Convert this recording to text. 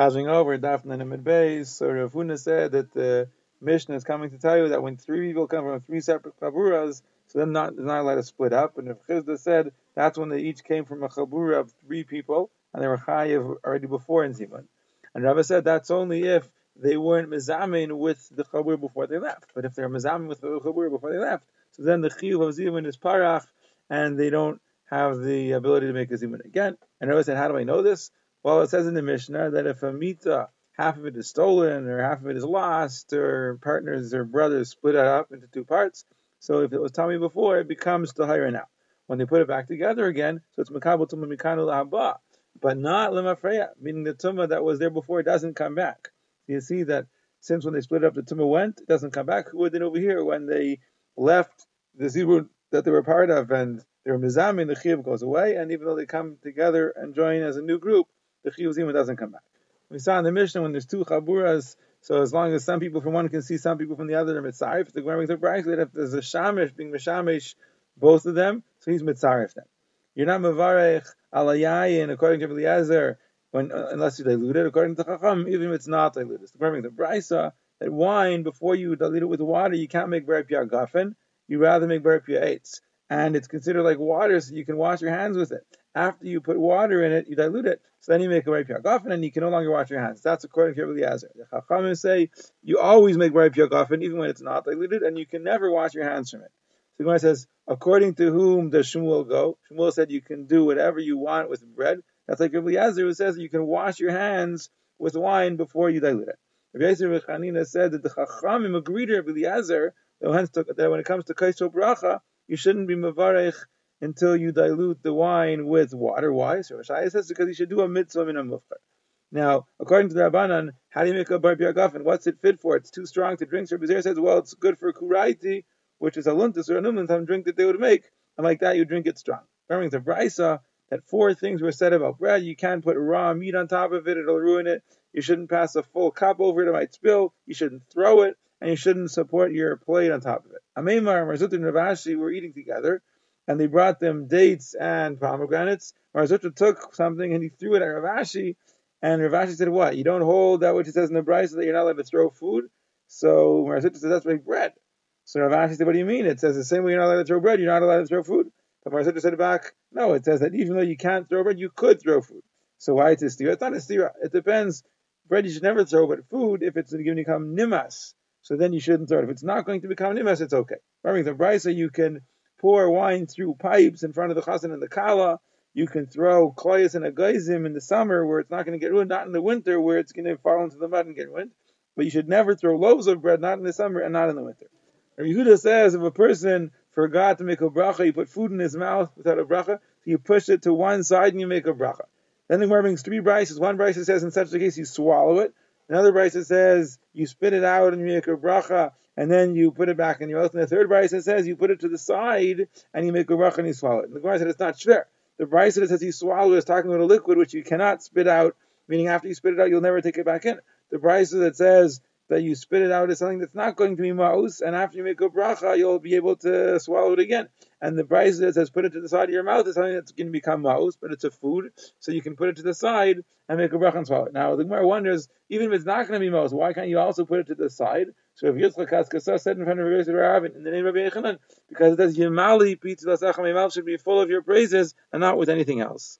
Passing over Daphne and Beis, so Rav Huna said that the Mishnah is coming to tell you that when three people come from three separate chaburas, so then not, they're not allowed to split up. And if Chisda said that's when they each came from a chabura of three people, and they were chayiv already before in Zimun. And Rabbi said that's only if they weren't mizamin with the chabur before they left. But if they're mizamin with the chabur before they left, so then the chiyuv of zimun is parach, and they don't have the ability to make a zimun again. And Rabbi said, how do I know this? Well, it says in the Mishnah that if a mita half of it is stolen or half of it is lost or partners or brothers split it up into two parts. So if it was tummy before, it becomes tahira now. When they put it back together again, so it's makabel tumah mikanu lahaba, but not lemafreya, meaning the tumah that was there before doesn't come back. You see that since when they split up, the tumah went, it doesn't come back. Who did over here when they left the zibur that they were part of and they were mizamin, the chiyuv goes away, and even though they come together and join as a new group, the chiyuv doesn't come back. We saw in the Mishnah when there's two chaburas, so as long as some people from one can see some people from the other, they're mitzarif. If the Gemara makes a bracket, if there's a shamish being mishamish, both of them, so he's mitzarif them. You're not mavarech alayayin according to Eliezer when uh, unless you dilute it. According to the Chacham, even if it's not diluted, the Gemara makes a brisa that wine before you dilute it with water, you can't make ber gafen. You rather make ber eitz, and it's considered like water, so you can wash your hands with it. After you put water in it, you dilute it. So then you make a Rai Piagafen and you can no longer wash your hands. That's according to Rabbi Eliezer. The Chachamim say you always make Rai Piagafen even when it's not diluted and you can never wash your hands from it. So Gemara says, according to whom does Shmuel go? Shmuel said you can do whatever you want with bread. That's like Rabbi Eliezer who says you can wash your hands with wine before you dilute it. Rabbi Eliezer Chanina said that the Chachamim agreed to Rabbi Eliezer that when it comes to Kaiso Bracha, you shouldn't be Mavarech until you dilute the wine with water. Why? So Rashaya says because you should do a mitzvah in a mufkar. Now, according to the Rabbanan, how do you make a bar biagafen? What's it fit for? It's too strong to drink. So Rabbi says, well, it's good for kuraiti, which is a luntus or a numlantam drink that they would make, and like that you drink it strong. Remember the brisa that four things were said about bread. You can't put raw meat on top of it; it'll ruin it. You shouldn't pass a full cup over it; it might spill. You shouldn't throw it, and you shouldn't support your plate on top of it. Amemar, Marzut, and Rav Ashi were eating together and they brought them dates and pomegranates. Mar Zutra took something and he threw it at Rav Ashi, and Rav Ashi said, "What? You don't hold that which it says in the Brisa that you're not allowed to throw food?" So Mar Zutra said, "That's like bread." So Rav Ashi said, "What do you mean? It says the same way you're not allowed to throw bread, you're not allowed to throw food." But Mar Zutra said back, "No, it says that even though you can't throw bread, you could throw food. So why it's a stira? It's not a stira. It depends. Bread you should never throw, but food, if it's going to become nimas, so then you shouldn't throw it. If it's not going to become nimas, it's okay. Remember, the Brisa you can." Pour wine through pipes in front of the chazan and the kala. You can throw koyas and agazim in the summer where it's not going to get ruined, not in the winter where it's going to fall into the mud and get ruined. But you should never throw loaves of bread, not in the summer and not in the winter. Rabbi Yehuda says if a person forgot to make a bracha, you put food in his mouth without a bracha, so you push it to one side and you make a bracha. Then the Gemara brings three brises. One brise says in such a case you swallow it. Another brise says you spit it out and you make a bracha and then you put it back in your mouth. And the third brisa says you put it to the side and you make a bracha and you swallow it. And the Gemara said it's not shver. The brisa that says you swallow is talking about a liquid which you cannot spit out, meaning after you spit it out you'll never take it back in. The brisa that says that you spit it out is something that's not going to be ma'us, and after you make a bracha, you'll be able to swallow it again. And the brisa that says put it to the side of your mouth is something that's going to become ma'us, but it's a food, so you can put it to the side and make a bracha and swallow it. Now the Gemara wonders, even if it's not going to be ma'us, why can't you also put it to the side? So if Yitzchak Haskasa said in front of Rabbi in the name of Rabbi Yochanan, because it says Yemali Pizza should be full of your praises and not with anything else.